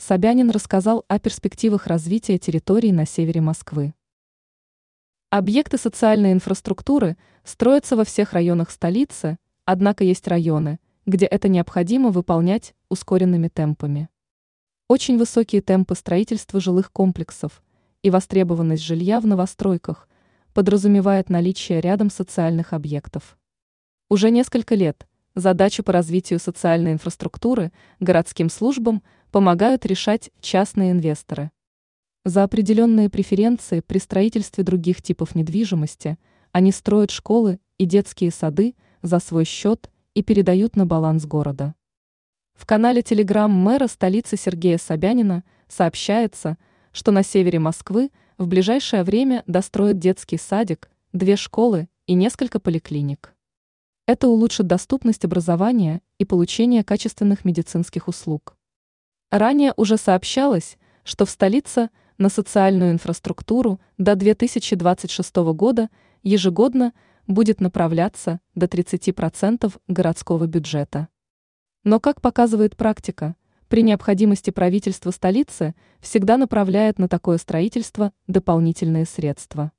Собянин рассказал о перспективах развития территорий на севере Москвы. Объекты социальной инфраструктуры строятся во всех районах столицы, однако есть районы, где это необходимо выполнять ускоренными темпами. Очень высокие темпы строительства жилых комплексов и востребованность жилья в новостройках подразумевает наличие рядом социальных объектов. Уже несколько лет задачи по развитию социальной инфраструктуры городским службам помогают решать частные инвесторы. За определенные преференции при строительстве других типов недвижимости они строят школы и детские сады за свой счет и передают на баланс города. В канале Телеграм мэра столицы Сергея Собянина сообщается, что на севере Москвы в ближайшее время достроят детский садик, две школы и несколько поликлиник. Это улучшит доступность образования и получение качественных медицинских услуг. Ранее уже сообщалось, что в столице – на социальную инфраструктуру до 2026 года ежегодно будет направляться до 30% городского бюджета. Но, как показывает практика, при необходимости правительство столицы всегда направляет на такое строительство дополнительные средства.